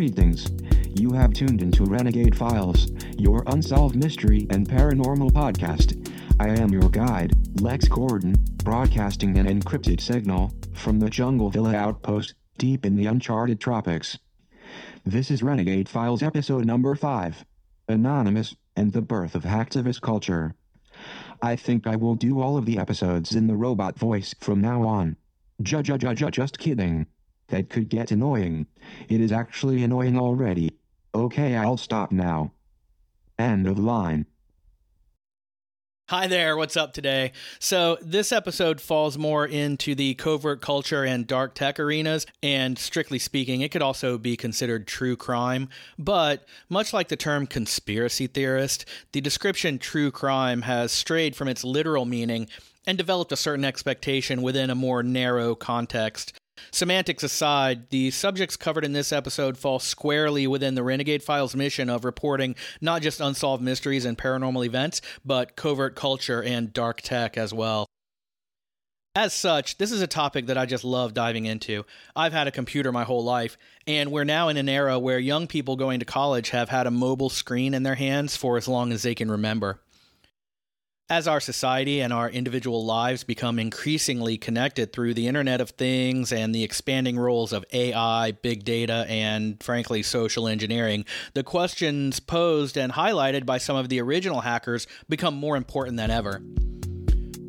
Greetings. You have tuned into Renegade Files, your unsolved mystery and paranormal podcast. I am your guide, Lex Gordon, broadcasting an encrypted signal from the Jungle Villa outpost deep in the uncharted tropics. This is Renegade Files episode number 5 Anonymous and the Birth of Hacktivist Culture. I think I will do all of the episodes in the robot voice from now on. Ju ju ju ju just kidding. That could get annoying. It is actually annoying already. Okay, I'll stop now. End of line. Hi there, what's up today? So, this episode falls more into the covert culture and dark tech arenas, and strictly speaking, it could also be considered true crime. But, much like the term conspiracy theorist, the description true crime has strayed from its literal meaning and developed a certain expectation within a more narrow context. Semantics aside, the subjects covered in this episode fall squarely within the Renegade Files mission of reporting not just unsolved mysteries and paranormal events, but covert culture and dark tech as well. As such, this is a topic that I just love diving into. I've had a computer my whole life, and we're now in an era where young people going to college have had a mobile screen in their hands for as long as they can remember. As our society and our individual lives become increasingly connected through the Internet of Things and the expanding roles of AI, big data, and frankly, social engineering, the questions posed and highlighted by some of the original hackers become more important than ever.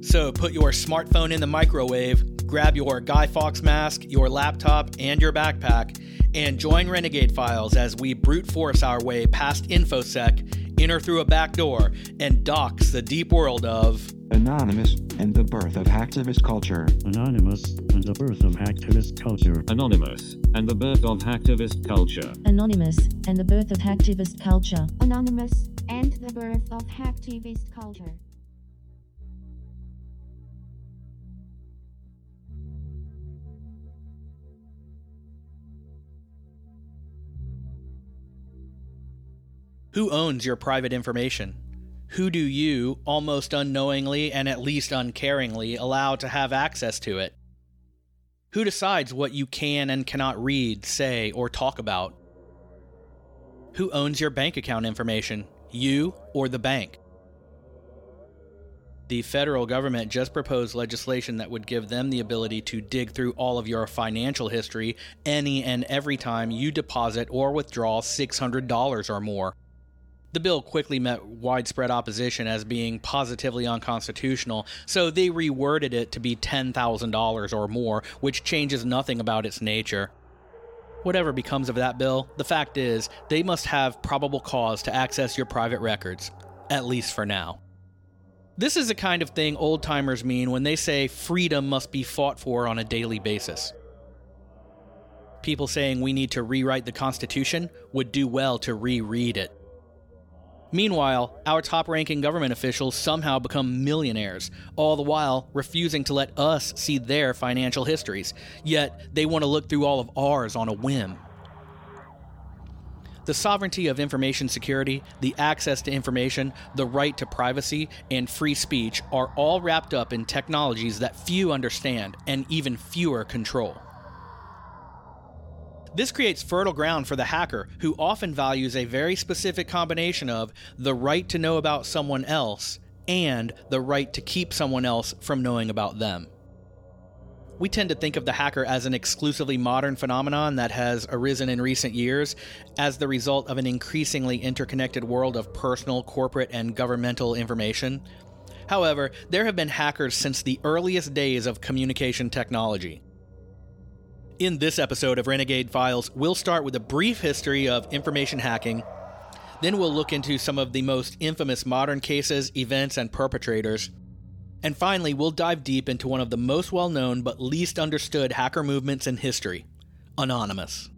So put your smartphone in the microwave, grab your Guy Fawkes mask, your laptop, and your backpack, and join Renegade Files as we brute force our way past InfoSec enter through a back door, and dox the deep world of Anonymous and the Birth of Hacktivist Culture. Anonymous and the Birth of Hacktivist Culture. Anonymous and the Birth of Hacktivist Culture. Anonymous and the Birth of Hacktivist Culture. Anonymous and the Birth of Hacktivist Culture. Who owns your private information? Who do you, almost unknowingly and at least uncaringly, allow to have access to it? Who decides what you can and cannot read, say, or talk about? Who owns your bank account information? You or the bank? The federal government just proposed legislation that would give them the ability to dig through all of your financial history any and every time you deposit or withdraw $600 or more. The bill quickly met widespread opposition as being positively unconstitutional, so they reworded it to be $10,000 or more, which changes nothing about its nature. Whatever becomes of that bill, the fact is, they must have probable cause to access your private records, at least for now. This is the kind of thing old timers mean when they say freedom must be fought for on a daily basis. People saying we need to rewrite the Constitution would do well to reread it. Meanwhile, our top ranking government officials somehow become millionaires, all the while refusing to let us see their financial histories, yet they want to look through all of ours on a whim. The sovereignty of information security, the access to information, the right to privacy, and free speech are all wrapped up in technologies that few understand and even fewer control. This creates fertile ground for the hacker, who often values a very specific combination of the right to know about someone else and the right to keep someone else from knowing about them. We tend to think of the hacker as an exclusively modern phenomenon that has arisen in recent years as the result of an increasingly interconnected world of personal, corporate, and governmental information. However, there have been hackers since the earliest days of communication technology. In this episode of Renegade Files, we'll start with a brief history of information hacking. Then we'll look into some of the most infamous modern cases, events, and perpetrators. And finally, we'll dive deep into one of the most well known but least understood hacker movements in history Anonymous.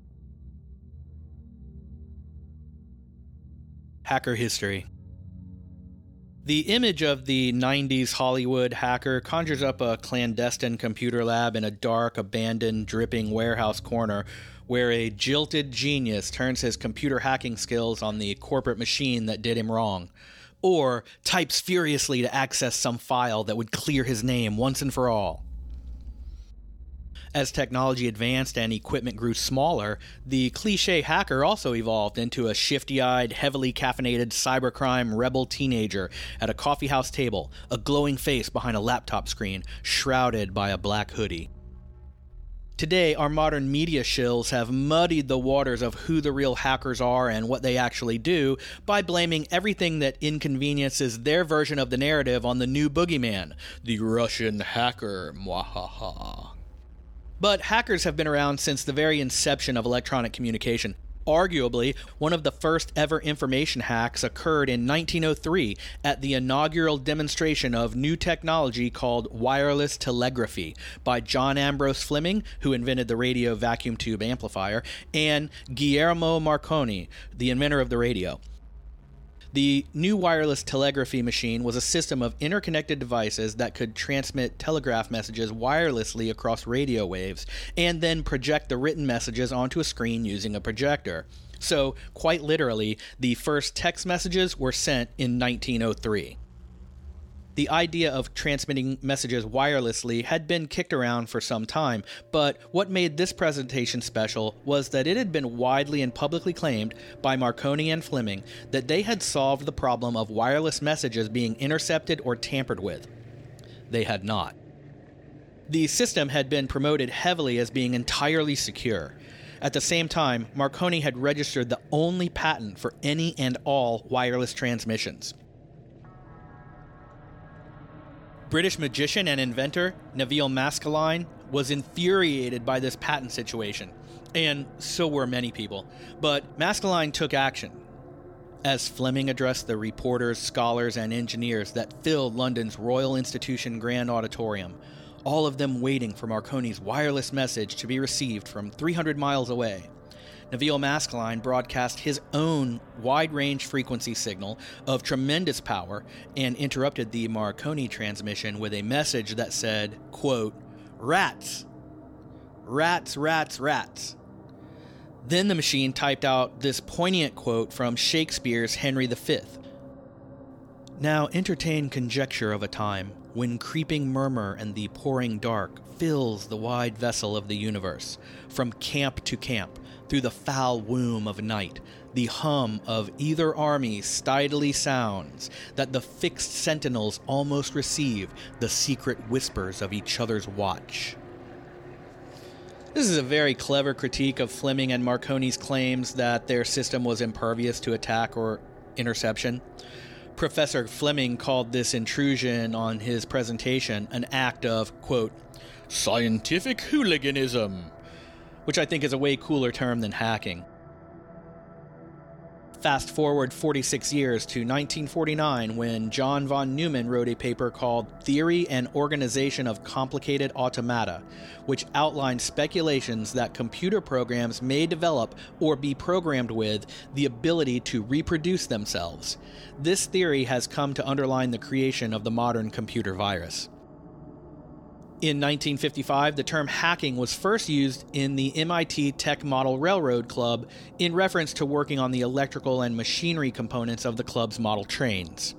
Hacker History the image of the 90s Hollywood hacker conjures up a clandestine computer lab in a dark, abandoned, dripping warehouse corner where a jilted genius turns his computer hacking skills on the corporate machine that did him wrong, or types furiously to access some file that would clear his name once and for all. As technology advanced and equipment grew smaller, the cliche hacker also evolved into a shifty eyed, heavily caffeinated cybercrime rebel teenager at a coffeehouse table, a glowing face behind a laptop screen, shrouded by a black hoodie. Today, our modern media shills have muddied the waters of who the real hackers are and what they actually do by blaming everything that inconveniences their version of the narrative on the new boogeyman, the Russian hacker. Mwahaha. But hackers have been around since the very inception of electronic communication. Arguably, one of the first ever information hacks occurred in 1903 at the inaugural demonstration of new technology called wireless telegraphy by John Ambrose Fleming, who invented the radio vacuum tube amplifier, and Guillermo Marconi, the inventor of the radio. The new wireless telegraphy machine was a system of interconnected devices that could transmit telegraph messages wirelessly across radio waves and then project the written messages onto a screen using a projector. So, quite literally, the first text messages were sent in 1903 the idea of transmitting messages wirelessly had been kicked around for some time, but what made this presentation special was that it had been widely and publicly claimed by Marconi and Fleming that they had solved the problem of wireless messages being intercepted or tampered with. They had not. The system had been promoted heavily as being entirely secure. At the same time, Marconi had registered the only patent for any and all wireless transmissions. British magician and inventor Neville Maskelyne was infuriated by this patent situation, and so were many people. But Maskelyne took action. As Fleming addressed the reporters, scholars, and engineers that filled London's Royal Institution Grand Auditorium, all of them waiting for Marconi's wireless message to be received from 300 miles away. Neville Maskelyne broadcast his own wide range frequency signal of tremendous power and interrupted the Marconi transmission with a message that said, quote, Rats! Rats, rats, rats. Then the machine typed out this poignant quote from Shakespeare's Henry V. Now entertain conjecture of a time when creeping murmur and the pouring dark fills the wide vessel of the universe, from camp to camp, through the foul womb of night, the hum of either army stidily sounds, that the fixed sentinels almost receive the secret whispers of each other's watch. This is a very clever critique of Fleming and Marconi's claims that their system was impervious to attack or interception. Professor Fleming called this intrusion on his presentation an act of, quote, scientific hooliganism, which I think is a way cooler term than hacking. Fast forward 46 years to 1949 when John von Neumann wrote a paper called Theory and Organization of Complicated Automata, which outlined speculations that computer programs may develop or be programmed with the ability to reproduce themselves. This theory has come to underline the creation of the modern computer virus. In 1955, the term hacking was first used in the MIT Tech Model Railroad Club in reference to working on the electrical and machinery components of the club's model trains.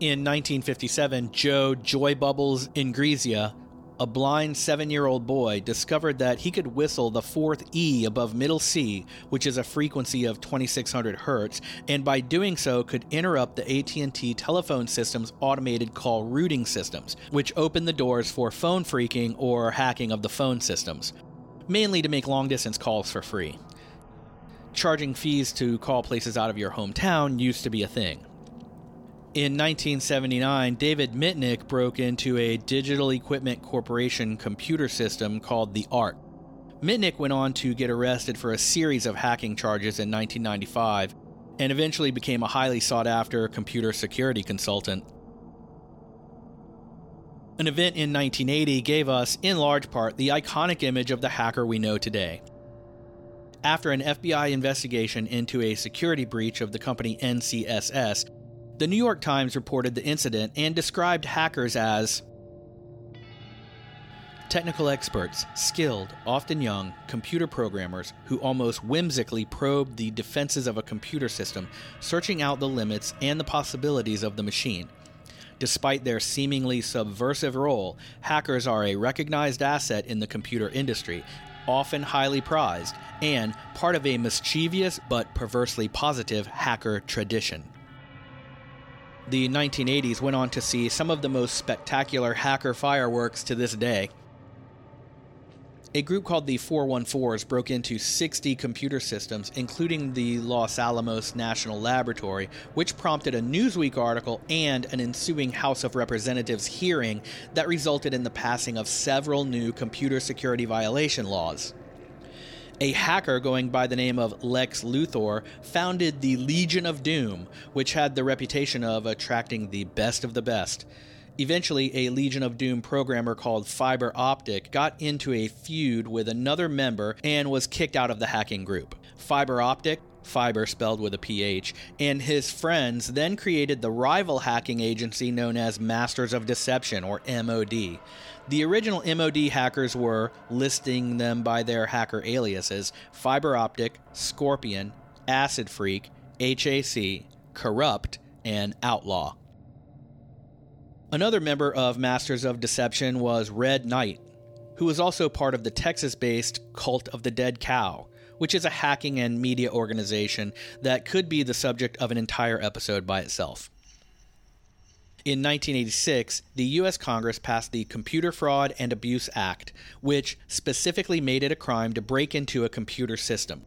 In 1957, Joe Joy Bubbles Engressia a blind seven year old boy discovered that he could whistle the fourth E above middle C, which is a frequency of 2600 Hz, and by doing so could interrupt the AT&T telephone system's automated call routing systems, which opened the doors for phone phreaking or hacking of the phone systems, mainly to make long distance calls for free. Charging fees to call places out of your hometown used to be a thing. In 1979, David Mitnick broke into a Digital Equipment Corporation computer system called the Ark. Mitnick went on to get arrested for a series of hacking charges in 1995 and eventually became a highly sought after computer security consultant. An event in 1980 gave us, in large part, the iconic image of the hacker we know today. After an FBI investigation into a security breach of the company NCSS, the New York Times reported the incident and described hackers as technical experts, skilled, often young, computer programmers who almost whimsically probed the defenses of a computer system, searching out the limits and the possibilities of the machine. Despite their seemingly subversive role, hackers are a recognized asset in the computer industry, often highly prized, and part of a mischievous but perversely positive hacker tradition. The 1980s went on to see some of the most spectacular hacker fireworks to this day. A group called the 414s broke into 60 computer systems, including the Los Alamos National Laboratory, which prompted a Newsweek article and an ensuing House of Representatives hearing that resulted in the passing of several new computer security violation laws. A hacker going by the name of Lex Luthor founded the Legion of Doom, which had the reputation of attracting the best of the best. Eventually, a Legion of Doom programmer called Phiber Optik got into a feud with another member and was kicked out of the hacking group. Phiber Optik, Phiber spelled with a PH, and his friends then created the rival hacking agency known as Masters of Deception, or MOD. The original MOD hackers were, listing them by their hacker aliases, Phiber Optik, Scorpion, Acid Phreak, HAC, Corrupt, and Outlaw. Another member of Masters of Deception was Red Knight, who was also part of the Texas based Cult of the Dead Cow, which is a hacking and media organization that could be the subject of an entire episode by itself. In 1986, the U.S. Congress passed the Computer Fraud and Abuse Act, which specifically made it a crime to break into a computer system.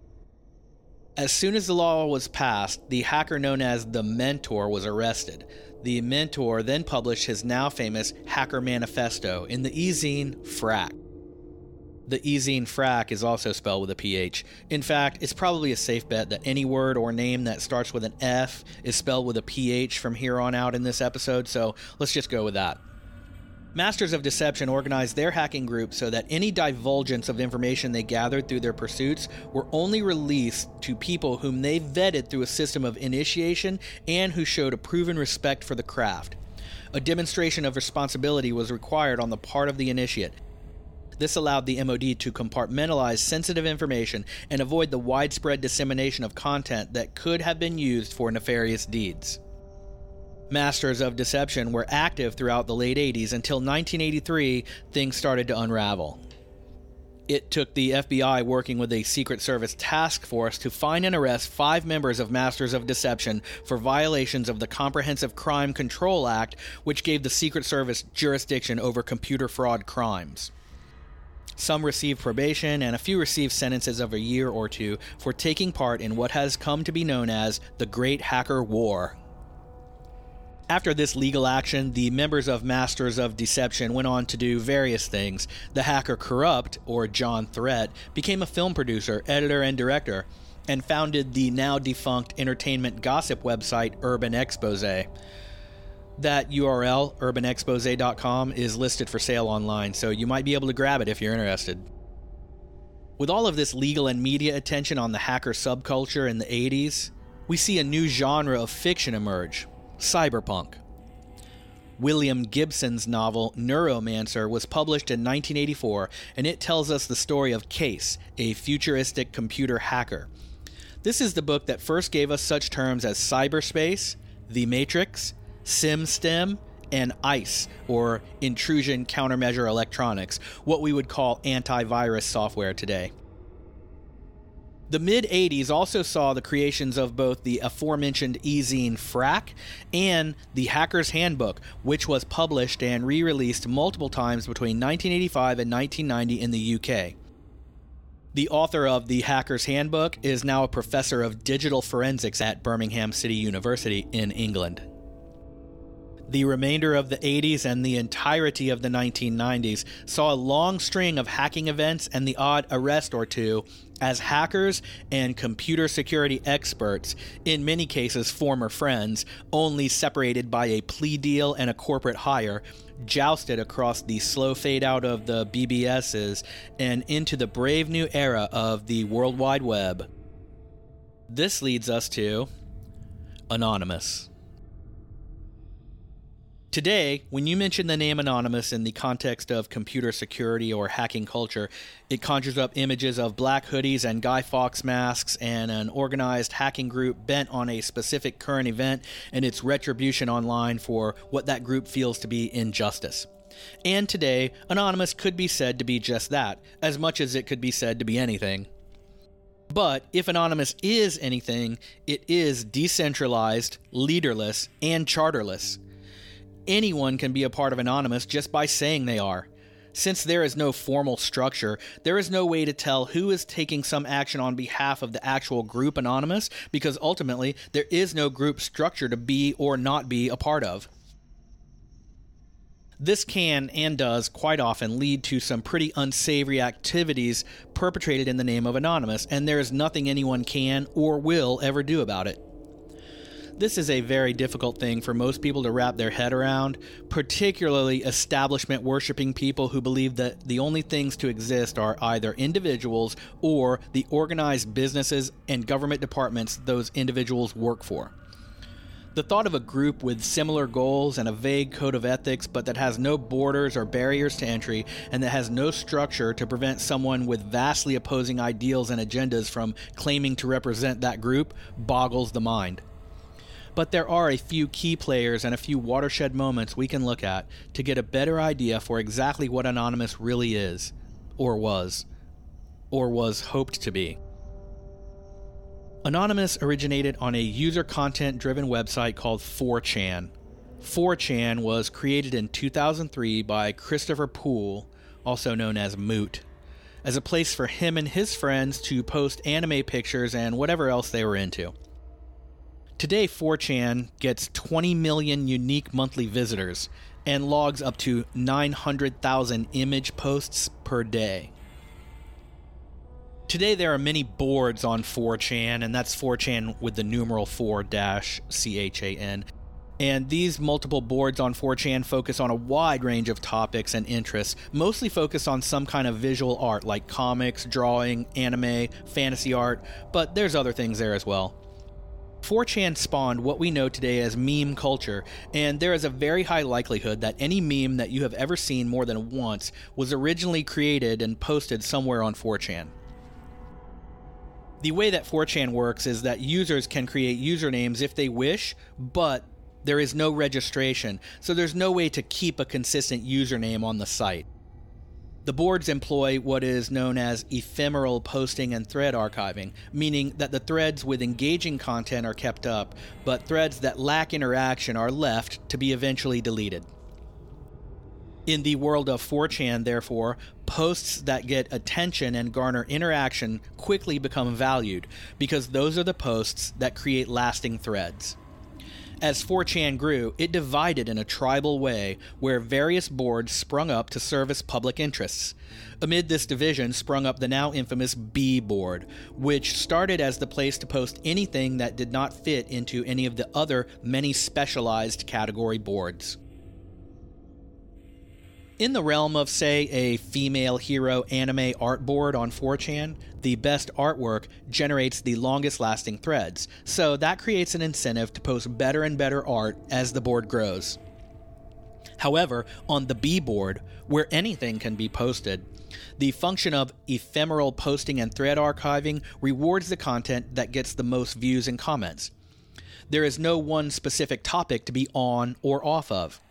As soon as the law was passed, the hacker known as the Mentor was arrested. The Mentor then published his now famous Hacker Manifesto in the e-zine Phrack. The e-zine Phrack is also spelled with a PH. In fact, it's probably a safe bet that any word or name that starts with an F is spelled with a PH from here on out in this episode, so let's just go with that. Masters of Deception organized their hacking group so that any divulgence of information they gathered through their pursuits were only released to people whom they vetted through a system of initiation and who showed a proven respect for the craft. A demonstration of responsibility was required on the part of the initiate. This allowed the MOD to compartmentalize sensitive information and avoid the widespread dissemination of content that could have been used for nefarious deeds. Masters of Deception were active throughout the late 80s until 1983 things started to unravel. It took the FBI working with a Secret Service task force to find and arrest five members of Masters of Deception for violations of the Comprehensive Crime Control Act, which gave the Secret Service jurisdiction over computer fraud crimes. Some received probation, and a few received sentences of a year or two for taking part in what has come to be known as the Great Hacker War. After this legal action, the members of Masters of Deception went on to do various things. The hacker Corrupt, or John Threat, became a film producer, editor, and director, and founded the now defunct entertainment gossip website Urban Expose. That URL, urbanexpose.com, is listed for sale online, so you might be able to grab it if you're interested. With all of this legal and media attention on the hacker subculture in the 80s, we see a new genre of fiction emerge cyberpunk. William Gibson's novel Neuromancer was published in 1984, and it tells us the story of Case, a futuristic computer hacker. This is the book that first gave us such terms as cyberspace, the Matrix, SimStim, and ICE, or intrusion countermeasure electronics, what we would call antivirus software today. The mid 80s also saw the creations of both the aforementioned e-zine Phrack and the Hacker's Handbook, which was published and re released multiple times between 1985 and 1990 in the UK. The author of the Hacker's Handbook is now a professor of digital forensics at Birmingham City University in England. The remainder of the 80s and the entirety of the 1990s saw a long string of hacking events and the odd arrest or two as hackers and computer security experts, in many cases former friends, only separated by a plea deal and a corporate hire, jousted across the slow fade out of the BBSs and into the brave new era of the World Wide Web. This leads us to Anonymous. Today, when you mention the name Anonymous in the context of computer security or hacking culture, it conjures up images of black hoodies and Guy Fawkes masks and an organized hacking group bent on a specific current event and its retribution online for what that group feels to be injustice. And today, Anonymous could be said to be just that, as much as it could be said to be anything. But if Anonymous is anything, it is decentralized, leaderless, and charterless anyone can be a part of Anonymous just by saying they are. Since there is no formal structure, there is no way to tell who is taking some action on behalf of the actual group Anonymous because ultimately there is no group structure to be or not be a part of. This can and does quite often lead to some pretty unsavory activities perpetrated in the name of Anonymous, and there is nothing anyone can or will ever do about it. This is a very difficult thing for most people to wrap their head around, particularly establishment worshiping people who believe that the only things to exist are either individuals or the organized businesses and government departments those individuals work for. The thought of a group with similar goals and a vague code of ethics, but that has no borders or barriers to entry, and that has no structure to prevent someone with vastly opposing ideals and agendas from claiming to represent that group, boggles the mind but there are a few key players and a few watershed moments we can look at to get a better idea for exactly what Anonymous really is, or was, or was hoped to be. Anonymous originated on a user content driven website called 4chan. 4chan was created in 2003 by Christopher Poole, also known as Moot, as a place for him and his friends to post anime pictures and whatever else they were into. Today, 4chan gets 20 million unique monthly visitors and logs up to 900,000 image posts per day. Today, there are many boards on 4chan, and that's 4chan with the numeral 4 dash C H A N. And these multiple boards on 4chan focus on a wide range of topics and interests, mostly focused on some kind of visual art like comics, drawing, anime, fantasy art, but there's other things there as well. 4chan spawned what we know today as meme culture, and there is a very high likelihood that any meme that you have ever seen more than once was originally created and posted somewhere on 4chan. The way that 4chan works is that users can create usernames if they wish, but there is no registration, so there's no way to keep a consistent username on the site. The boards employ what is known as ephemeral posting and thread archiving, meaning that the threads with engaging content are kept up, but threads that lack interaction are left to be eventually deleted. In the world of 4chan, therefore, posts that get attention and garner interaction quickly become valued because those are the posts that create lasting threads. As 4chan grew, it divided in a tribal way where various boards sprung up to service public interests. Amid this division sprung up the now infamous B board, which started as the place to post anything that did not fit into any of the other many specialized category boards. In the realm of, say, a female hero anime art board on 4chan, the best artwork generates the longest lasting threads, so that creates an incentive to post better and better art as the board grows. However, on the B board, where anything can be posted, the function of ephemeral posting and thread archiving rewards the content that gets the most views and comments. There is no one specific topic to be on or off of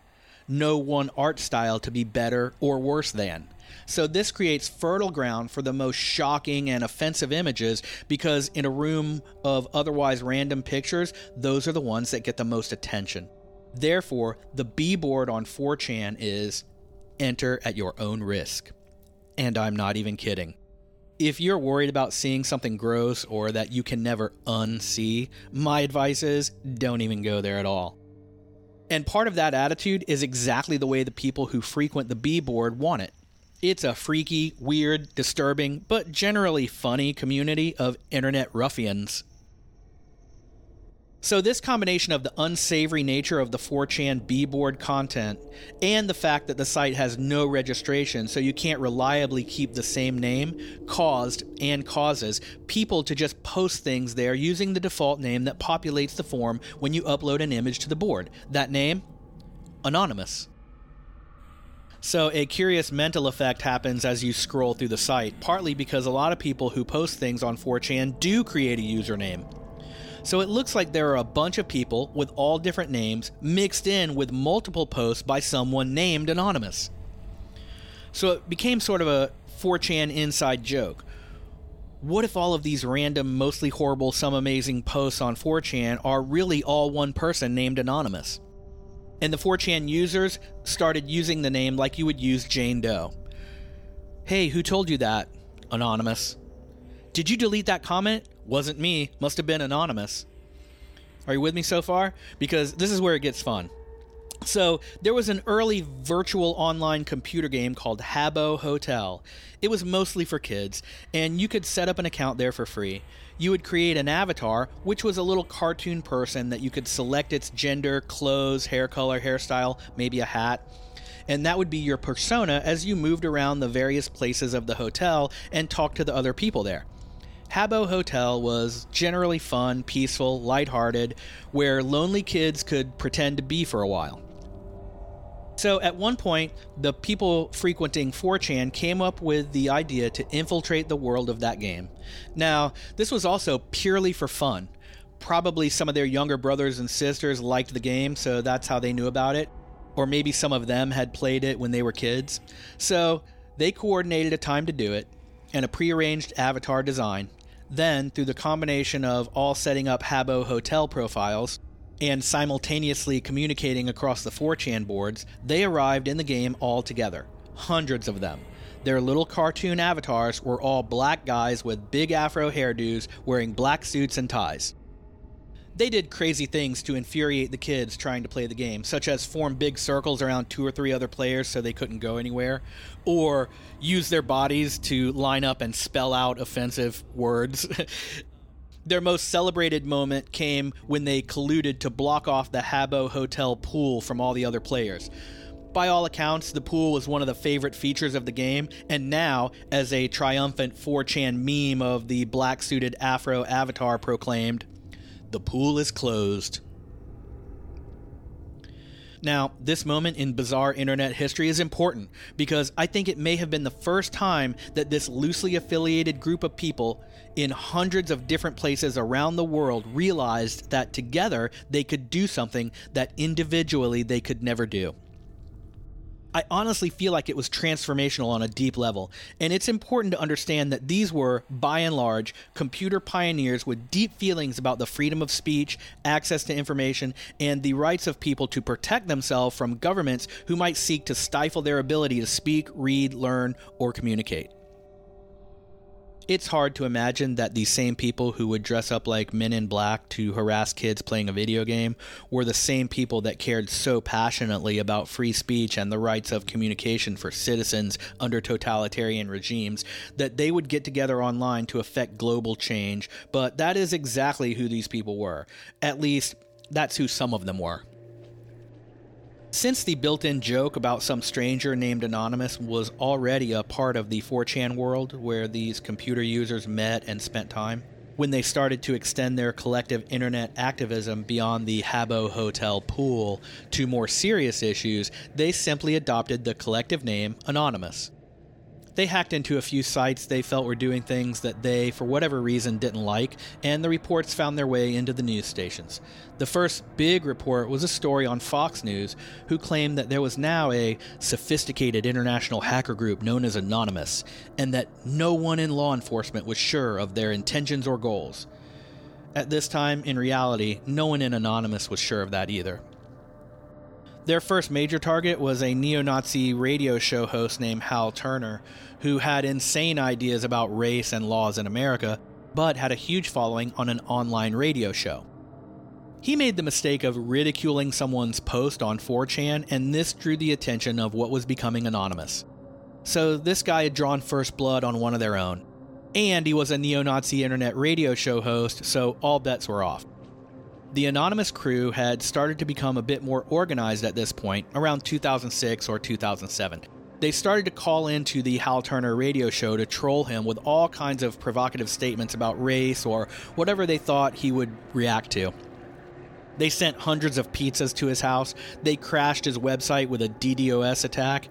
no one art style to be better or worse than. So this creates fertile ground for the most shocking and offensive images because in a room of otherwise random pictures, those are the ones that get the most attention. Therefore, the B board on 4chan is enter at your own risk. And I'm not even kidding. If you're worried about seeing something gross or that you can never unsee, my advice is don't even go there at all. And part of that attitude is exactly the way the people who frequent the B board want it. It's a freaky, weird, disturbing, but generally funny community of internet ruffians so, this combination of the unsavory nature of the 4chan B board content and the fact that the site has no registration, so you can't reliably keep the same name, caused and causes people to just post things there using the default name that populates the form when you upload an image to the board. That name? Anonymous. So, a curious mental effect happens as you scroll through the site, partly because a lot of people who post things on 4chan do create a username. So, it looks like there are a bunch of people with all different names mixed in with multiple posts by someone named Anonymous. So, it became sort of a 4chan inside joke. What if all of these random, mostly horrible, some amazing posts on 4chan are really all one person named Anonymous? and the 4chan users started using the name like you would use Jane Doe. Hey, who told you that? Anonymous. Did you delete that comment? Wasn't me, must have been anonymous. Are you with me so far? Because this is where it gets fun. So, there was an early virtual online computer game called Habbo Hotel. It was mostly for kids, and you could set up an account there for free you would create an avatar, which was a little cartoon person that you could select its gender, clothes, hair color, hairstyle, maybe a hat. And that would be your persona as you moved around the various places of the hotel and talked to the other people there. Habbo Hotel was generally fun, peaceful, lighthearted, where lonely kids could pretend to be for a while. So at one point, the people frequenting 4chan came up with the idea to infiltrate the world of that game. Now, this was also purely for fun. Probably some of their younger brothers and sisters liked the game, so that's how they knew about it. Or maybe some of them had played it when they were kids. So they coordinated a time to do it and a prearranged avatar design. Then, through the combination of all setting up Habbo hotel profiles, and simultaneously communicating across the 4chan boards, they arrived in the game all together. Hundreds of them. Their little cartoon avatars were all black guys with big afro hairdos wearing black suits and ties. They did crazy things to infuriate the kids trying to play the game, such as form big circles around two or three other players so they couldn't go anywhere, or use their bodies to line up and spell out offensive words. Their most celebrated moment came when they colluded to block off the Habbo Hotel pool from all the other players. By all accounts, the pool was one of the favorite features of the game, and now, as a triumphant 4chan meme of the black suited Afro avatar proclaimed, the pool is closed. Now, this moment in bizarre internet history is important because I think it may have been the first time that this loosely affiliated group of people in hundreds of different places around the world realized that together they could do something that individually they could never do. I honestly feel like it was transformational on a deep level, and it's important to understand that these were, by and large, computer pioneers with deep feelings about the freedom of speech, access to information, and the rights of people to protect themselves from governments who might seek to stifle their ability to speak, read, learn, or communicate. It's hard to imagine that these same people who would dress up like men in black to harass kids playing a video game were the same people that cared so passionately about free speech and the rights of communication for citizens under totalitarian regimes that they would get together online to affect global change. But that is exactly who these people were. At least, that's who some of them were. Since the built in joke about some stranger named Anonymous was already a part of the 4chan world where these computer users met and spent time, when they started to extend their collective internet activism beyond the Habbo Hotel pool to more serious issues, they simply adopted the collective name Anonymous. They hacked into a few sites they felt were doing things that they, for whatever reason, didn't like, and the reports found their way into the news stations. The first big report was a story on Fox News who claimed that there was now a sophisticated international hacker group known as Anonymous, and that no one in law enforcement was sure of their intentions or goals. At this time, in reality, no one in Anonymous was sure of that either. Their first major target was a neo Nazi radio show host named Hal Turner, who had insane ideas about race and laws in America, but had a huge following on an online radio show. He made the mistake of ridiculing someone's post on 4chan, and this drew the attention of what was becoming anonymous. So, this guy had drawn first blood on one of their own. And he was a neo Nazi internet radio show host, so all bets were off. The Anonymous crew had started to become a bit more organized at this point, around 2006 or 2007. They started to call into the Hal Turner radio show to troll him with all kinds of provocative statements about race or whatever they thought he would react to. They sent hundreds of pizzas to his house. They crashed his website with a DDoS attack.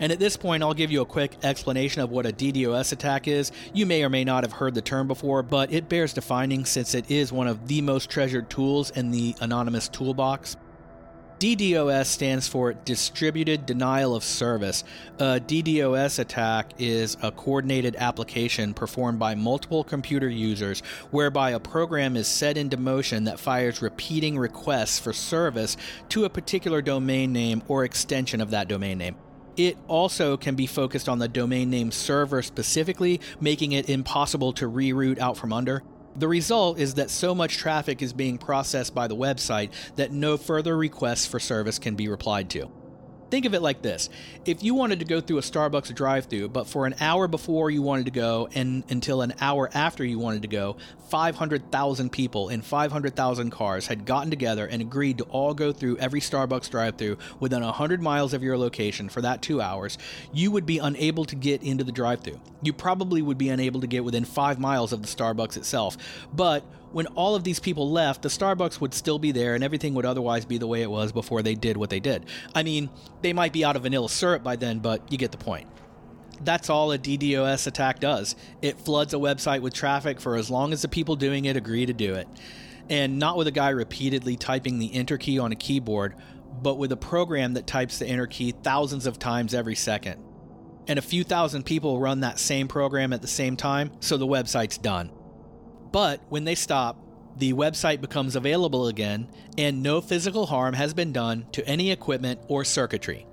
And at this point, I'll give you a quick explanation of what a DDoS attack is. You may or may not have heard the term before, but it bears defining since it is one of the most treasured tools in the Anonymous toolbox. DDoS stands for Distributed Denial of Service. A DDoS attack is a coordinated application performed by multiple computer users whereby a program is set into motion that fires repeating requests for service to a particular domain name or extension of that domain name. It also can be focused on the domain name server specifically, making it impossible to reroute out from under. The result is that so much traffic is being processed by the website that no further requests for service can be replied to. Think of it like this if you wanted to go through a Starbucks drive through, but for an hour before you wanted to go and until an hour after you wanted to go, 500,000 people in 500,000 cars had gotten together and agreed to all go through every Starbucks drive through within 100 miles of your location for that two hours, you would be unable to get into the drive through. You probably would be unable to get within five miles of the Starbucks itself. But when all of these people left, the Starbucks would still be there and everything would otherwise be the way it was before they did what they did. I mean, they might be out of vanilla syrup by then, but you get the point. That's all a DDoS attack does. It floods a website with traffic for as long as the people doing it agree to do it. And not with a guy repeatedly typing the enter key on a keyboard, but with a program that types the enter key thousands of times every second. And a few thousand people run that same program at the same time, so the website's done. But when they stop, the website becomes available again, and no physical harm has been done to any equipment or circuitry.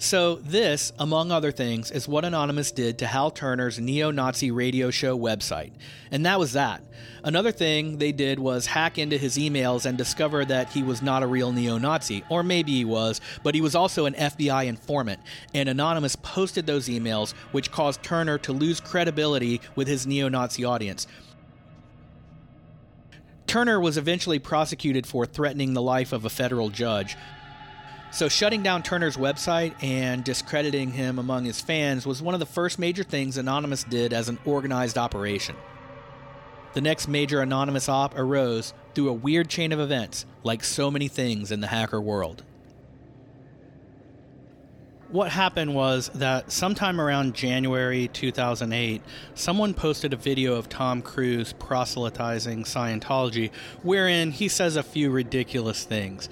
So, this, among other things, is what Anonymous did to Hal Turner's neo Nazi radio show website. And that was that. Another thing they did was hack into his emails and discover that he was not a real neo Nazi. Or maybe he was, but he was also an FBI informant. And Anonymous posted those emails, which caused Turner to lose credibility with his neo Nazi audience. Turner was eventually prosecuted for threatening the life of a federal judge. So, shutting down Turner's website and discrediting him among his fans was one of the first major things Anonymous did as an organized operation. The next major Anonymous op arose through a weird chain of events, like so many things in the hacker world. What happened was that sometime around January 2008, someone posted a video of Tom Cruise proselytizing Scientology, wherein he says a few ridiculous things.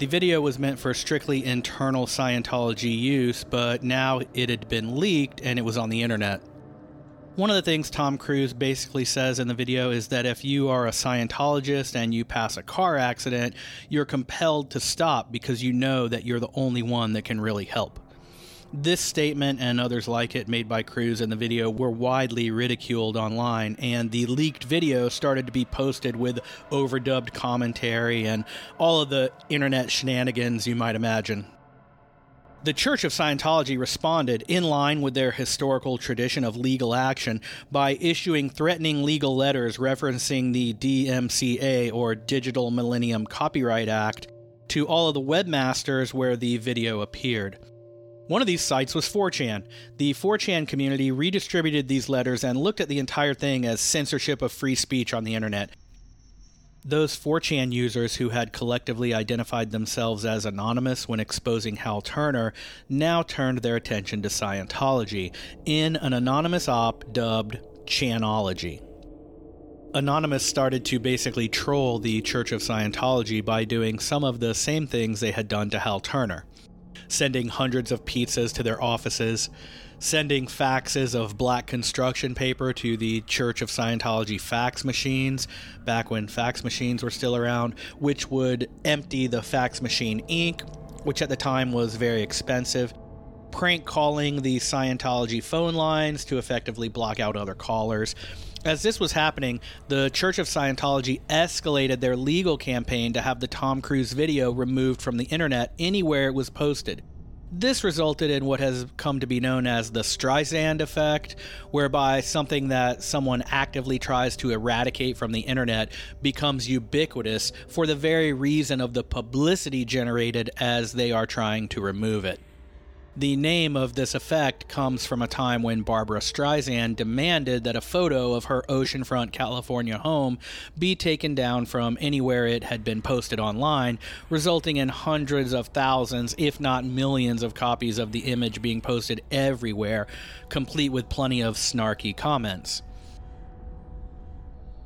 The video was meant for strictly internal Scientology use, but now it had been leaked and it was on the internet. One of the things Tom Cruise basically says in the video is that if you are a Scientologist and you pass a car accident, you're compelled to stop because you know that you're the only one that can really help. This statement and others like it made by Cruise in the video were widely ridiculed online, and the leaked video started to be posted with overdubbed commentary and all of the internet shenanigans you might imagine. The Church of Scientology responded in line with their historical tradition of legal action by issuing threatening legal letters referencing the DMCA or Digital Millennium Copyright Act to all of the webmasters where the video appeared. One of these sites was 4chan. The 4chan community redistributed these letters and looked at the entire thing as censorship of free speech on the internet. Those 4chan users who had collectively identified themselves as anonymous when exposing Hal Turner now turned their attention to Scientology in an anonymous op dubbed Chanology. Anonymous started to basically troll the Church of Scientology by doing some of the same things they had done to Hal Turner sending hundreds of pizzas to their offices, sending faxes of black construction paper to the Church of Scientology fax machines, back when fax machines were still around, which would empty the fax machine ink, which at the time was very expensive. Prank calling the Scientology phone lines to effectively block out other callers. As this was happening, the Church of Scientology escalated their legal campaign to have the Tom Cruise video removed from the internet anywhere it was posted. This resulted in what has come to be known as the Streisand effect, whereby something that someone actively tries to eradicate from the internet becomes ubiquitous for the very reason of the publicity generated as they are trying to remove it. The name of this effect comes from a time when Barbara Streisand demanded that a photo of her oceanfront California home be taken down from anywhere it had been posted online, resulting in hundreds of thousands, if not millions, of copies of the image being posted everywhere, complete with plenty of snarky comments.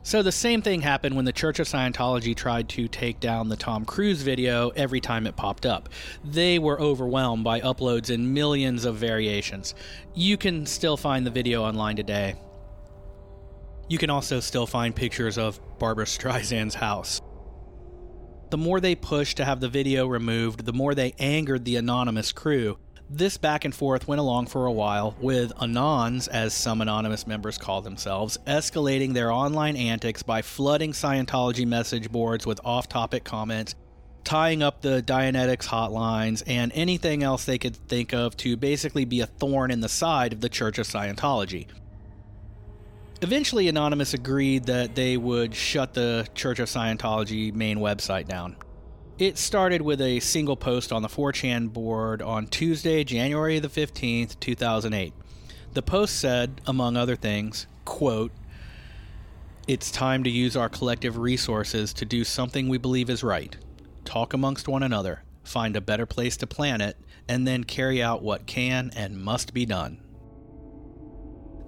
So the same thing happened when the Church of Scientology tried to take down the Tom Cruise video every time it popped up. They were overwhelmed by uploads in millions of variations. You can still find the video online today. You can also still find pictures of Barbra Streisand's house. The more they pushed to have the video removed, the more they angered the anonymous crew. This back and forth went along for a while, with Anons, as some anonymous members call themselves, escalating their online antics by flooding Scientology message boards with off topic comments, tying up the Dianetics hotlines, and anything else they could think of to basically be a thorn in the side of the Church of Scientology. Eventually, Anonymous agreed that they would shut the Church of Scientology main website down. It started with a single post on the 4chan board on Tuesday, January the 15th, 2008. The post said, among other things, quote, It's time to use our collective resources to do something we believe is right. Talk amongst one another, find a better place to plan it, and then carry out what can and must be done.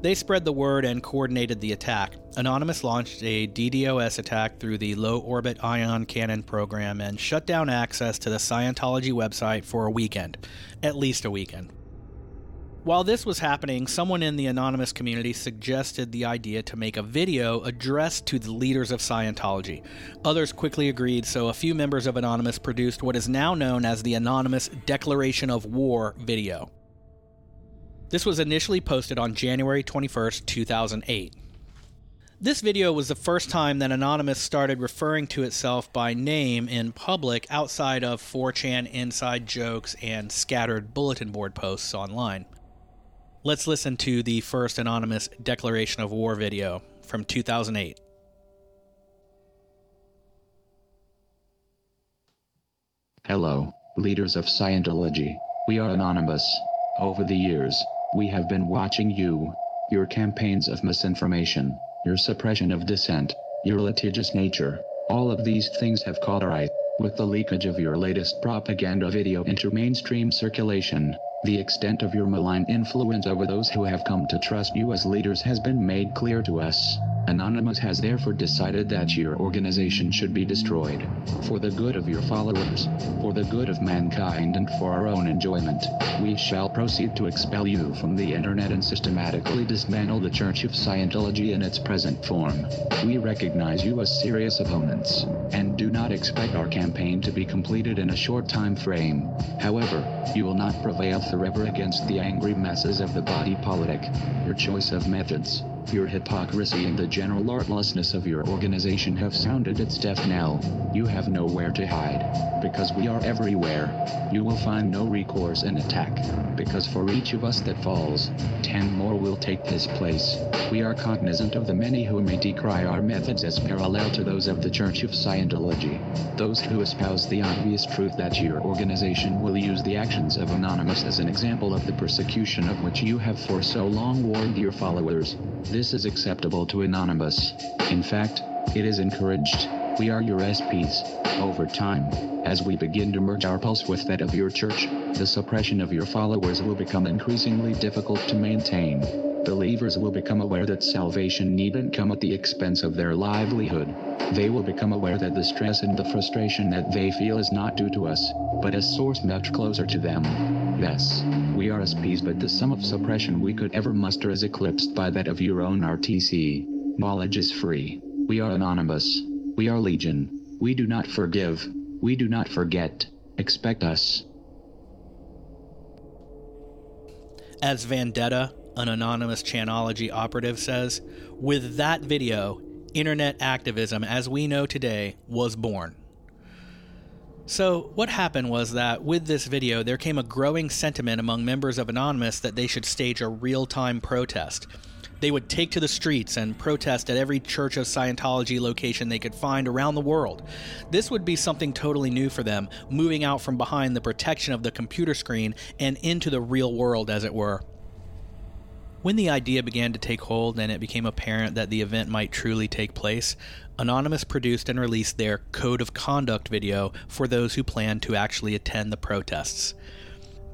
They spread the word and coordinated the attack. Anonymous launched a DDoS attack through the low orbit ion cannon program and shut down access to the Scientology website for a weekend, at least a weekend. While this was happening, someone in the anonymous community suggested the idea to make a video addressed to the leaders of Scientology. Others quickly agreed, so a few members of Anonymous produced what is now known as the Anonymous Declaration of War video. This was initially posted on January 21st, 2008. This video was the first time that Anonymous started referring to itself by name in public outside of 4chan inside jokes and scattered bulletin board posts online. Let's listen to the first Anonymous Declaration of War video from 2008. Hello, leaders of Scientology. We are anonymous. Over the years, we have been watching you, your campaigns of misinformation, your suppression of dissent, your litigious nature. All of these things have caught our eye. With the leakage of your latest propaganda video into mainstream circulation, the extent of your malign influence over those who have come to trust you as leaders has been made clear to us. Anonymous has therefore decided that your organization should be destroyed. For the good of your followers, for the good of mankind, and for our own enjoyment, we shall proceed to expel you from the internet and systematically dismantle the Church of Scientology in its present form. We recognize you as serious opponents, and do not expect our campaign to be completed in a short time frame. However, you will not prevail forever against the angry masses of the body politic. Your choice of methods, your hypocrisy and the general artlessness of your organization have sounded its death knell. You have nowhere to hide. Because we are everywhere. You will find no recourse in attack. Because for each of us that falls, ten more will take his place. We are cognizant of the many who may decry our methods as parallel to those of the Church of Scientology. Those who espouse the obvious truth that your organization will use the actions of Anonymous as an example of the persecution of which you have for so long warned your followers. This is acceptable to Anonymous. In fact, it is encouraged. We are your SPs. Over time, as we begin to merge our pulse with that of your church, the suppression of your followers will become increasingly difficult to maintain. Believers will become aware that salvation needn't come at the expense of their livelihood. They will become aware that the stress and the frustration that they feel is not due to us, but a source much closer to them. Yes, we are SPs, but the sum of suppression we could ever muster is eclipsed by that of your own RTC. Knowledge is free. We are anonymous. We are legion. We do not forgive. We do not forget. Expect us. As Vendetta, an anonymous Chanology operative, says, with that video, internet activism as we know today was born. So, what happened was that with this video, there came a growing sentiment among members of Anonymous that they should stage a real time protest. They would take to the streets and protest at every Church of Scientology location they could find around the world. This would be something totally new for them, moving out from behind the protection of the computer screen and into the real world, as it were. When the idea began to take hold and it became apparent that the event might truly take place, Anonymous produced and released their Code of Conduct video for those who planned to actually attend the protests.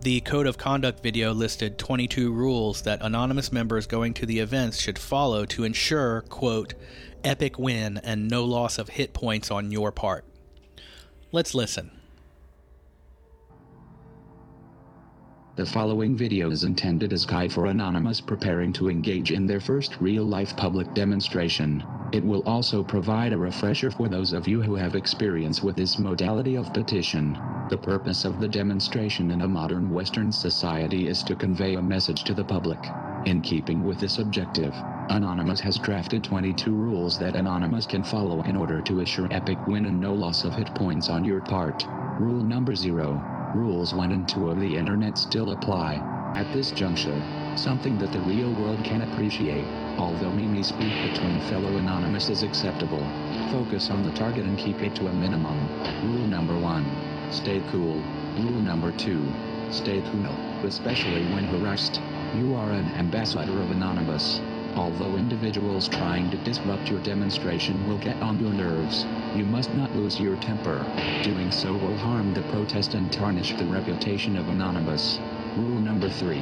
The Code of Conduct video listed 22 rules that anonymous members going to the events should follow to ensure, quote, epic win and no loss of hit points on your part. Let's listen. The following video is intended as guide for Anonymous preparing to engage in their first real-life public demonstration. It will also provide a refresher for those of you who have experience with this modality of petition. The purpose of the demonstration in a modern Western society is to convey a message to the public. In keeping with this objective, Anonymous has drafted 22 rules that Anonymous can follow in order to assure epic win and no loss of hit points on your part. Rule number 0 rules 1 and 2 of the internet still apply. At this juncture, something that the real world can appreciate, although meme speak between fellow anonymous is acceptable. Focus on the target and keep it to a minimum. Rule number 1. Stay cool. Rule number 2. Stay cool, especially when harassed. You are an ambassador of Anonymous. Although individuals trying to disrupt your demonstration will get on your nerves, you must not lose your temper. Doing so will harm the protest and tarnish the reputation of Anonymous. Rule number 3.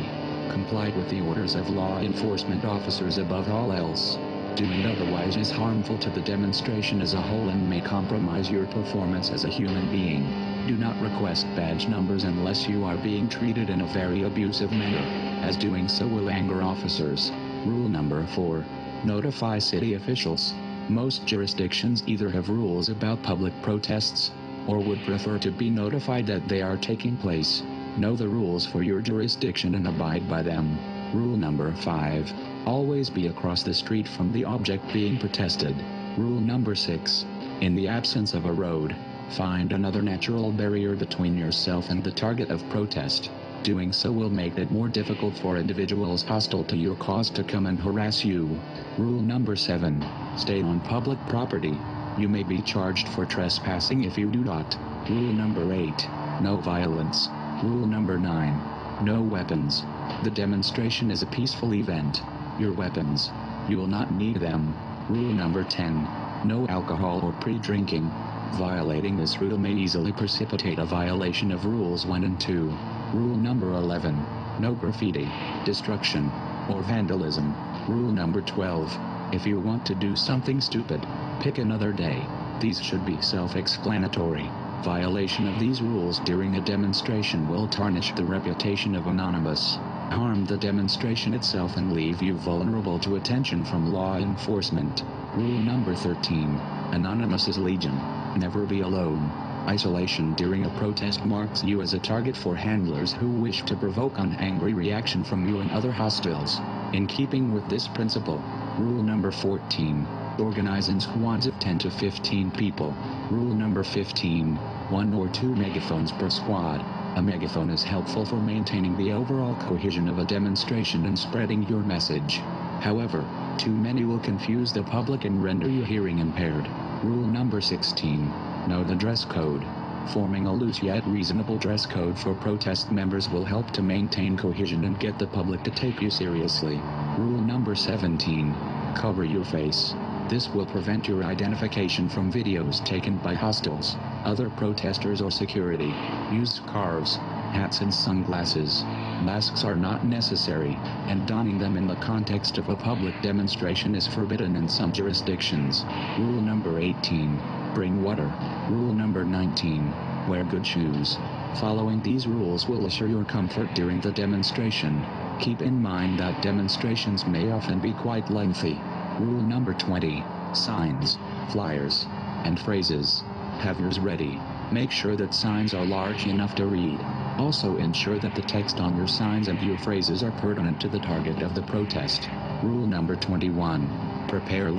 Comply with the orders of law enforcement officers above all else. Doing otherwise is harmful to the demonstration as a whole and may compromise your performance as a human being. Do not request badge numbers unless you are being treated in a very abusive manner, as doing so will anger officers. Rule number 4. Notify city officials. Most jurisdictions either have rules about public protests, or would prefer to be notified that they are taking place. Know the rules for your jurisdiction and abide by them. Rule number 5. Always be across the street from the object being protested. Rule number 6. In the absence of a road, find another natural barrier between yourself and the target of protest. Doing so will make it more difficult for individuals hostile to your cause to come and harass you. Rule number 7. Stay on public property. You may be charged for trespassing if you do not. Rule number 8. No violence. Rule number 9. No weapons. The demonstration is a peaceful event. Your weapons. You will not need them. Rule number 10. No alcohol or pre-drinking. Violating this rule may easily precipitate a violation of rules 1 and 2. Rule number 11. No graffiti, destruction, or vandalism. Rule number 12. If you want to do something stupid, pick another day. These should be self-explanatory. Violation of these rules during a demonstration will tarnish the reputation of Anonymous, harm the demonstration itself and leave you vulnerable to attention from law enforcement. Rule number 13. Anonymous is legion. Never be alone. Isolation during a protest marks you as a target for handlers who wish to provoke an angry reaction from you and other hostiles. In keeping with this principle, rule number 14. Organize in squads of 10 to 15 people. Rule number 15. One or two megaphones per squad. A megaphone is helpful for maintaining the overall cohesion of a demonstration and spreading your message. However, too many will confuse the public and render you hearing impaired. Rule number 16. Know the dress code. Forming a loose yet reasonable dress code for protest members will help to maintain cohesion and get the public to take you seriously. Rule number 17. Cover your face. This will prevent your identification from videos taken by hostiles, other protesters or security. Use scarves, hats and sunglasses. Masks are not necessary, and donning them in the context of a public demonstration is forbidden in some jurisdictions. Rule number 18. Bring water. Rule number 19. Wear good shoes. Following these rules will assure your comfort during the demonstration. Keep in mind that demonstrations may often be quite lengthy. Rule number 20. Signs, flyers, and phrases. Have yours ready. Make sure that signs are large enough to read. Also ensure that the text on your signs and your phrases are pertinent to the target of the protest. Rule number 21. Prepare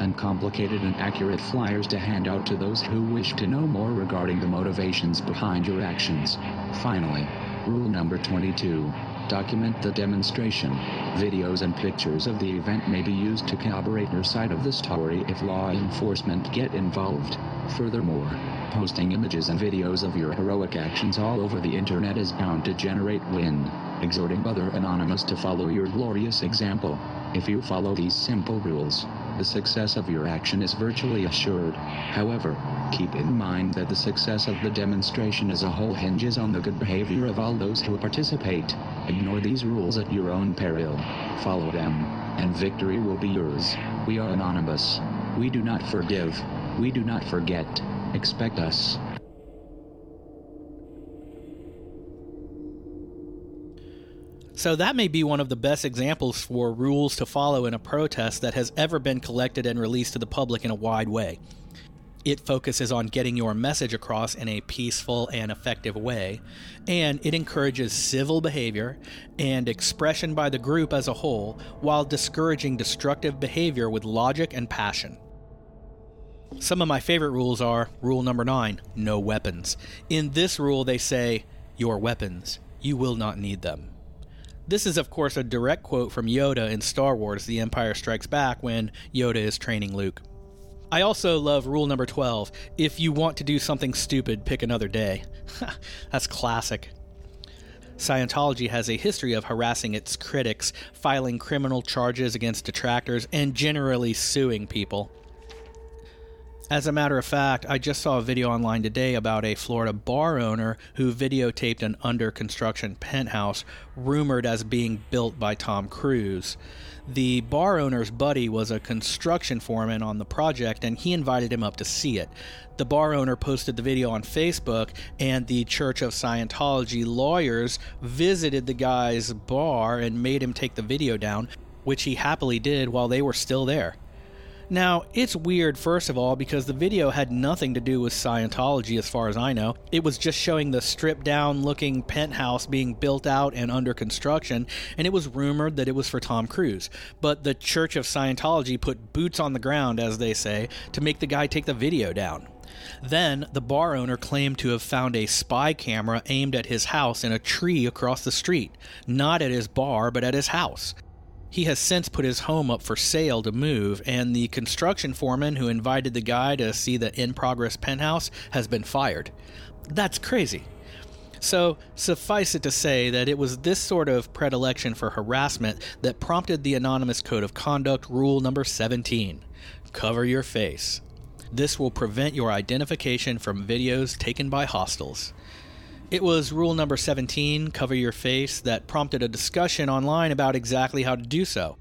legible, uncomplicated and accurate flyers to hand out to those who wish to know more regarding the motivations behind your actions. Finally, rule number 22. Document the demonstration. Videos and pictures of the event may be used to corroborate your side of the story if law enforcement get involved. Furthermore, posting images and videos of your heroic actions all over the internet is bound to generate wind, exhorting other anonymous to follow your glorious example. If you follow these simple rules, the success of your action is virtually assured. However, keep in mind that the success of the demonstration as a whole hinges on the good behavior of all those who participate. Ignore these rules at your own peril. Follow them, and victory will be yours. We are anonymous. We do not forgive. We do not forget. Expect us. So that may be one of the best examples for rules to follow in a protest that has ever been collected and released to the public in a wide way. It focuses on getting your message across in a peaceful and effective way, and it encourages civil behavior and expression by the group as a whole while discouraging destructive behavior with logic and passion. Some of my favorite rules are rule number nine no weapons. In this rule, they say, Your weapons, you will not need them. This is, of course, a direct quote from Yoda in Star Wars The Empire Strikes Back when Yoda is training Luke. I also love rule number 12 if you want to do something stupid, pick another day. That's classic. Scientology has a history of harassing its critics, filing criminal charges against detractors, and generally suing people. As a matter of fact, I just saw a video online today about a Florida bar owner who videotaped an under construction penthouse rumored as being built by Tom Cruise. The bar owner's buddy was a construction foreman on the project and he invited him up to see it. The bar owner posted the video on Facebook, and the Church of Scientology lawyers visited the guy's bar and made him take the video down, which he happily did while they were still there. Now, it's weird, first of all, because the video had nothing to do with Scientology as far as I know. It was just showing the stripped down looking penthouse being built out and under construction, and it was rumored that it was for Tom Cruise. But the Church of Scientology put boots on the ground, as they say, to make the guy take the video down. Then, the bar owner claimed to have found a spy camera aimed at his house in a tree across the street, not at his bar, but at his house. He has since put his home up for sale to move, and the construction foreman who invited the guy to see the in progress penthouse has been fired. That's crazy. So, suffice it to say that it was this sort of predilection for harassment that prompted the Anonymous Code of Conduct Rule number 17 Cover your face. This will prevent your identification from videos taken by hostiles. It was rule number 17, cover your face, that prompted a discussion online about exactly how to do so.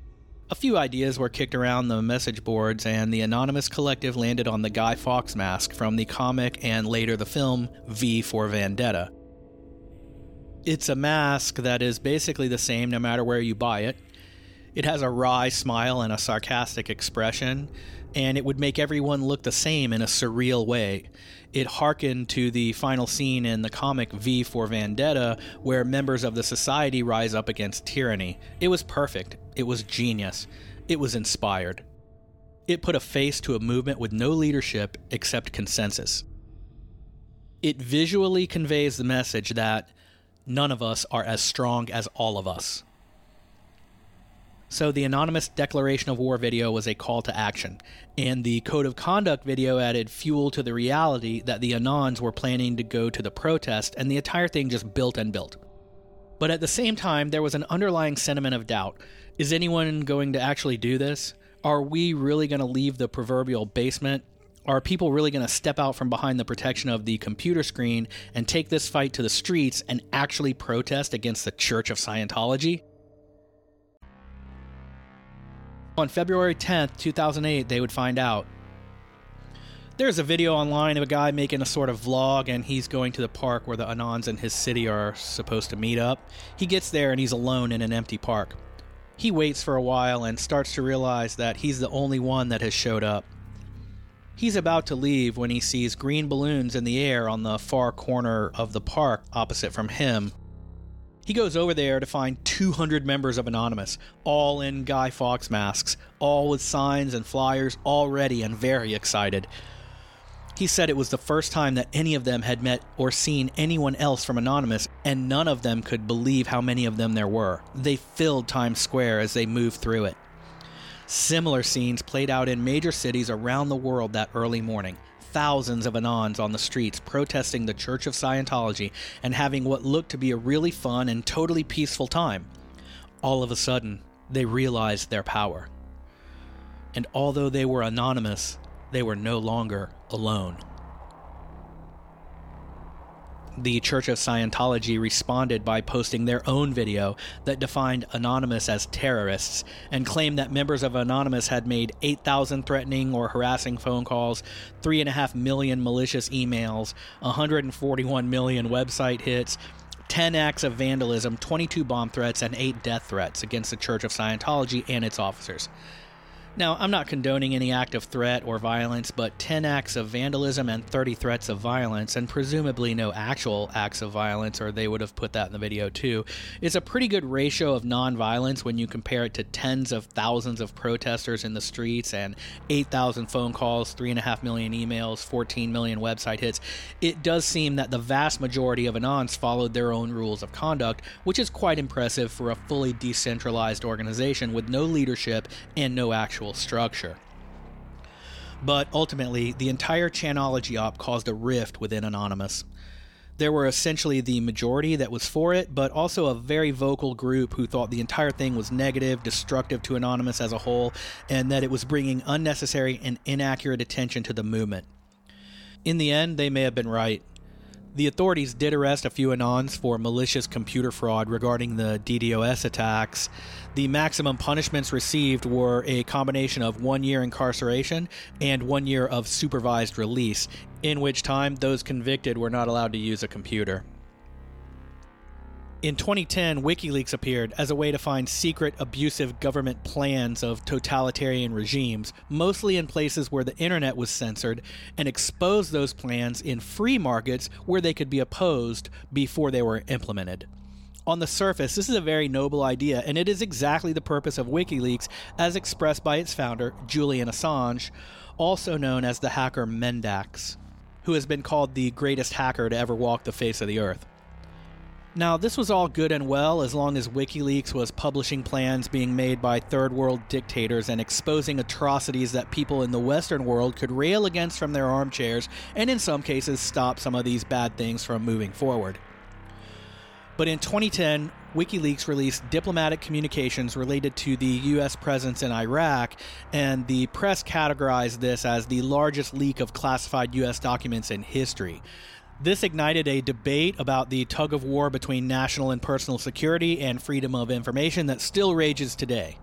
A few ideas were kicked around the message boards, and the anonymous collective landed on the Guy Fawkes mask from the comic and later the film V for Vendetta. It's a mask that is basically the same no matter where you buy it. It has a wry smile and a sarcastic expression, and it would make everyone look the same in a surreal way it harkened to the final scene in the comic V for Vendetta, where members of the society rise up against tyranny. It was perfect. It was genius. It was inspired. It put a face to a movement with no leadership except consensus. It visually conveys the message that none of us are as strong as all of us. So the anonymous declaration of war video was a call to action, and the code of conduct video added fuel to the reality that the Anons were planning to go to the protest, and the entire thing just built and built. But at the same time, there was an underlying sentiment of doubt. Is anyone going to actually do this? Are we really going to leave the proverbial basement? Are people really going to step out from behind the protection of the computer screen and take this fight to the streets and actually protest against the Church of Scientology? On February 10th, 2008, they would find out. There's a video online of a guy making a sort of vlog, and he's going to the park where the Anons in his city are supposed to meet up. He gets there and he's alone in an empty park. He waits for a while and starts to realize that he's the only one that has showed up. He's about to leave when he sees green balloons in the air on the far corner of the park opposite from him, he goes over there to find 200 members of Anonymous, all in Guy Fawkes masks, all with signs and flyers, all ready and very excited. He said it was the first time that any of them had met or seen anyone else from Anonymous, and none of them could believe how many of them there were. They filled Times Square as they moved through it. Similar scenes played out in major cities around the world that early morning. Thousands of Anons on the streets protesting the Church of Scientology and having what looked to be a really fun and totally peaceful time. All of a sudden, they realized their power. And although they were anonymous, they were no longer alone. The Church of Scientology responded by posting their own video that defined Anonymous as terrorists and claimed that members of Anonymous had made 8,000 threatening or harassing phone calls, 3.5 million malicious emails, 141 million website hits, 10 acts of vandalism, 22 bomb threats, and 8 death threats against the Church of Scientology and its officers. Now, I'm not condoning any act of threat or violence, but 10 acts of vandalism and 30 threats of violence, and presumably no actual acts of violence, or they would have put that in the video too, is a pretty good ratio of nonviolence when you compare it to tens of thousands of protesters in the streets and 8,000 phone calls, 3.5 million emails, 14 million website hits. It does seem that the vast majority of Anons followed their own rules of conduct, which is quite impressive for a fully decentralized organization with no leadership and no actual structure. But ultimately, the entire Chanology op caused a rift within Anonymous. There were essentially the majority that was for it, but also a very vocal group who thought the entire thing was negative, destructive to Anonymous as a whole, and that it was bringing unnecessary and inaccurate attention to the movement. In the end, they may have been right. The authorities did arrest a few Anons for malicious computer fraud regarding the DDoS attacks. The maximum punishments received were a combination of one year incarceration and one year of supervised release, in which time those convicted were not allowed to use a computer. In 2010, WikiLeaks appeared as a way to find secret, abusive government plans of totalitarian regimes, mostly in places where the internet was censored, and expose those plans in free markets where they could be opposed before they were implemented. On the surface, this is a very noble idea, and it is exactly the purpose of WikiLeaks as expressed by its founder, Julian Assange, also known as the hacker Mendax, who has been called the greatest hacker to ever walk the face of the earth. Now, this was all good and well as long as WikiLeaks was publishing plans being made by third world dictators and exposing atrocities that people in the Western world could rail against from their armchairs and, in some cases, stop some of these bad things from moving forward. But in 2010, WikiLeaks released diplomatic communications related to the U.S. presence in Iraq, and the press categorized this as the largest leak of classified U.S. documents in history. This ignited a debate about the tug of war between national and personal security and freedom of information that still rages today.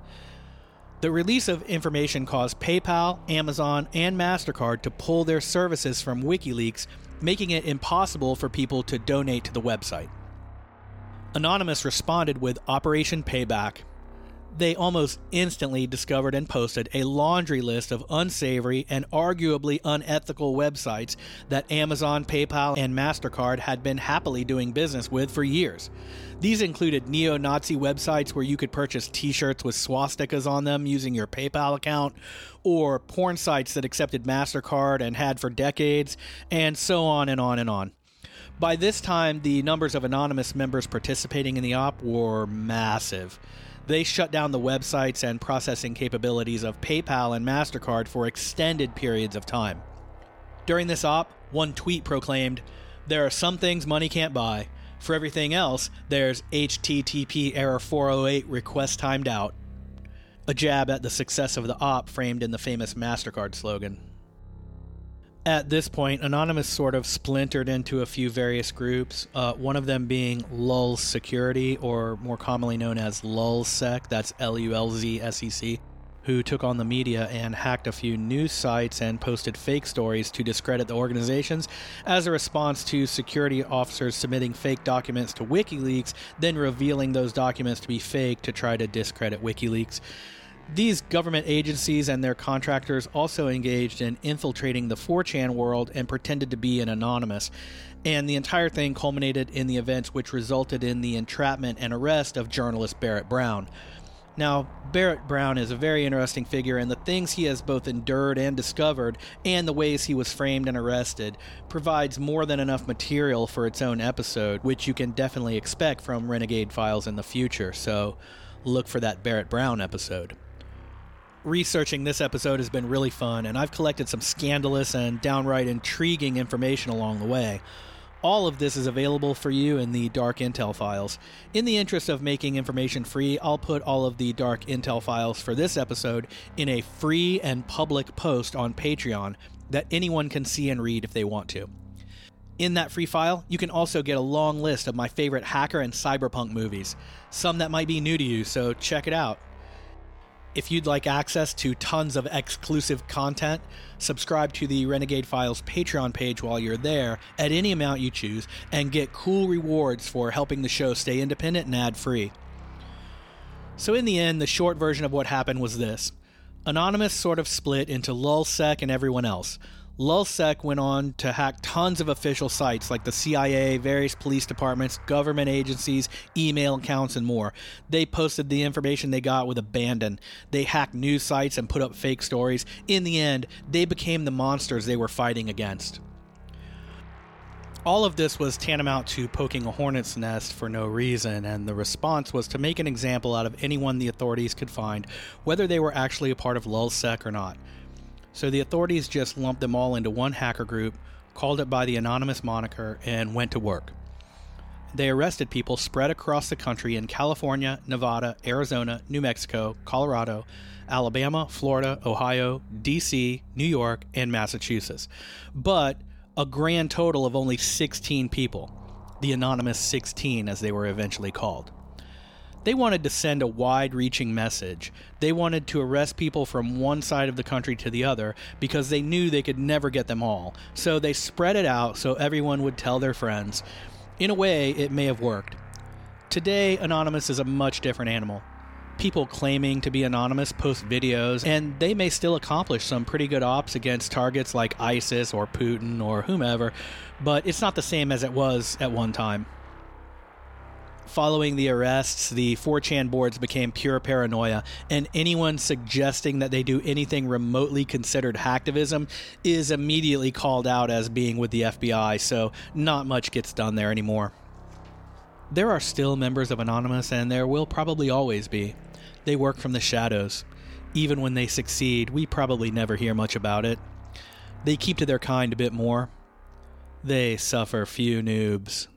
The release of information caused PayPal, Amazon, and MasterCard to pull their services from WikiLeaks, making it impossible for people to donate to the website. Anonymous responded with Operation Payback, they almost instantly discovered and posted a laundry list of unsavory and arguably unethical websites that Amazon, PayPal, and MasterCard had been happily doing business with for years. These included neo Nazi websites where you could purchase t shirts with swastikas on them using your PayPal account, or porn sites that accepted MasterCard and had for decades, and so on and on and on. By this time, the numbers of anonymous members participating in the op were massive. They shut down the websites and processing capabilities of PayPal and MasterCard for extended periods of time. During this op, one tweet proclaimed, There are some things money can't buy. For everything else, there's HTTP error 408 request timed out. A jab at the success of the op framed in the famous MasterCard slogan. At this point, Anonymous sort of splintered into a few various groups, uh, one of them being Lulz Security, or more commonly known as LulzSec, that's L U L Z S E C, who took on the media and hacked a few news sites and posted fake stories to discredit the organizations as a response to security officers submitting fake documents to WikiLeaks, then revealing those documents to be fake to try to discredit WikiLeaks. These government agencies and their contractors also engaged in infiltrating the 4chan world and pretended to be an anonymous. And the entire thing culminated in the events which resulted in the entrapment and arrest of journalist Barrett Brown. Now, Barrett Brown is a very interesting figure, and the things he has both endured and discovered, and the ways he was framed and arrested, provides more than enough material for its own episode, which you can definitely expect from Renegade Files in the future. So, look for that Barrett Brown episode. Researching this episode has been really fun, and I've collected some scandalous and downright intriguing information along the way. All of this is available for you in the Dark Intel files. In the interest of making information free, I'll put all of the Dark Intel files for this episode in a free and public post on Patreon that anyone can see and read if they want to. In that free file, you can also get a long list of my favorite hacker and cyberpunk movies, some that might be new to you, so check it out. If you'd like access to tons of exclusive content, subscribe to the Renegade Files Patreon page while you're there at any amount you choose and get cool rewards for helping the show stay independent and ad free. So, in the end, the short version of what happened was this Anonymous sort of split into LulzSec and everyone else. LulzSec went on to hack tons of official sites like the CIA, various police departments, government agencies, email accounts, and more. They posted the information they got with abandon. They hacked news sites and put up fake stories. In the end, they became the monsters they were fighting against. All of this was tantamount to poking a hornet's nest for no reason, and the response was to make an example out of anyone the authorities could find, whether they were actually a part of LulzSec or not. So the authorities just lumped them all into one hacker group, called it by the anonymous moniker, and went to work. They arrested people spread across the country in California, Nevada, Arizona, New Mexico, Colorado, Alabama, Florida, Ohio, DC, New York, and Massachusetts. But a grand total of only 16 people, the Anonymous 16 as they were eventually called. They wanted to send a wide reaching message. They wanted to arrest people from one side of the country to the other because they knew they could never get them all. So they spread it out so everyone would tell their friends. In a way, it may have worked. Today, Anonymous is a much different animal. People claiming to be anonymous post videos, and they may still accomplish some pretty good ops against targets like ISIS or Putin or whomever, but it's not the same as it was at one time. Following the arrests, the 4chan boards became pure paranoia, and anyone suggesting that they do anything remotely considered hacktivism is immediately called out as being with the FBI, so not much gets done there anymore. There are still members of Anonymous, and there will probably always be. They work from the shadows. Even when they succeed, we probably never hear much about it. They keep to their kind a bit more. They suffer few noobs.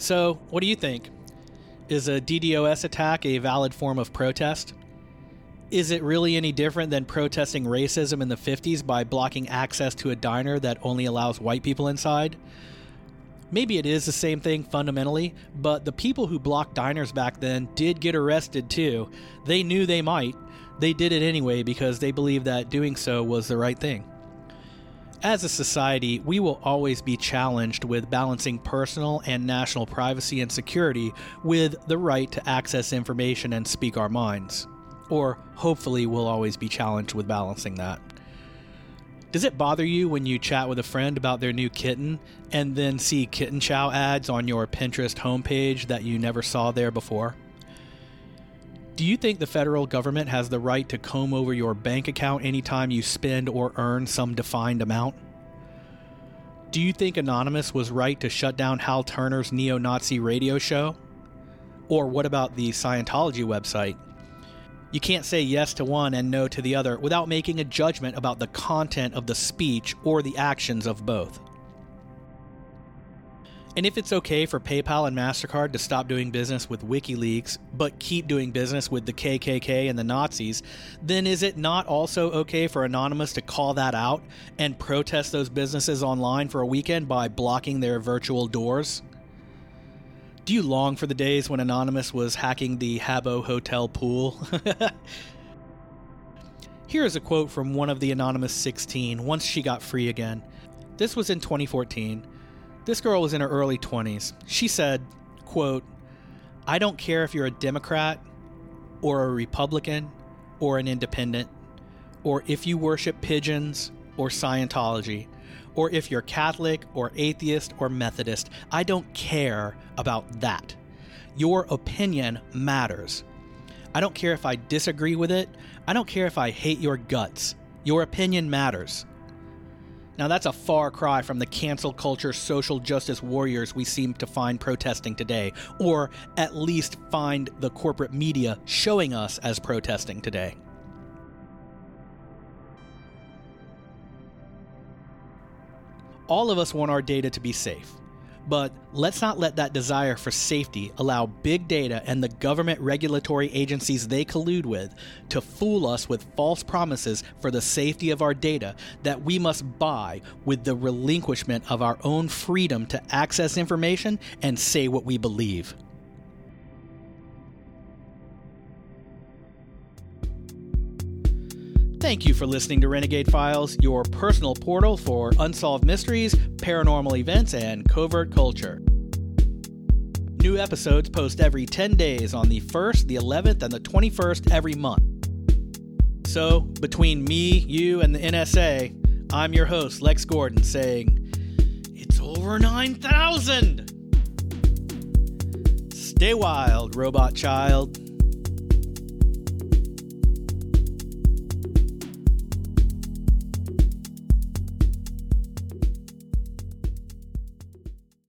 So, what do you think? Is a DDoS attack a valid form of protest? Is it really any different than protesting racism in the 50s by blocking access to a diner that only allows white people inside? Maybe it is the same thing fundamentally, but the people who blocked diners back then did get arrested too. They knew they might. They did it anyway because they believed that doing so was the right thing. As a society, we will always be challenged with balancing personal and national privacy and security with the right to access information and speak our minds. Or hopefully, we'll always be challenged with balancing that. Does it bother you when you chat with a friend about their new kitten and then see kitten chow ads on your Pinterest homepage that you never saw there before? Do you think the federal government has the right to comb over your bank account anytime you spend or earn some defined amount? Do you think Anonymous was right to shut down Hal Turner's neo Nazi radio show? Or what about the Scientology website? You can't say yes to one and no to the other without making a judgment about the content of the speech or the actions of both. And if it's okay for PayPal and MasterCard to stop doing business with WikiLeaks, but keep doing business with the KKK and the Nazis, then is it not also okay for Anonymous to call that out and protest those businesses online for a weekend by blocking their virtual doors? Do you long for the days when Anonymous was hacking the Habbo Hotel pool? Here is a quote from one of the Anonymous 16 once she got free again. This was in 2014. This girl was in her early 20s. She said, quote, I don't care if you're a Democrat or a Republican or an independent, or if you worship pigeons or Scientology, or if you're Catholic or atheist or Methodist. I don't care about that. your opinion matters. I don't care if I disagree with it. I don't care if I hate your guts. Your opinion matters. Now, that's a far cry from the cancel culture social justice warriors we seem to find protesting today, or at least find the corporate media showing us as protesting today. All of us want our data to be safe. But let's not let that desire for safety allow big data and the government regulatory agencies they collude with to fool us with false promises for the safety of our data that we must buy with the relinquishment of our own freedom to access information and say what we believe. Thank you for listening to Renegade Files, your personal portal for unsolved mysteries, paranormal events, and covert culture. New episodes post every 10 days on the 1st, the 11th, and the 21st every month. So, between me, you, and the NSA, I'm your host, Lex Gordon, saying, It's over 9,000! Stay wild, robot child.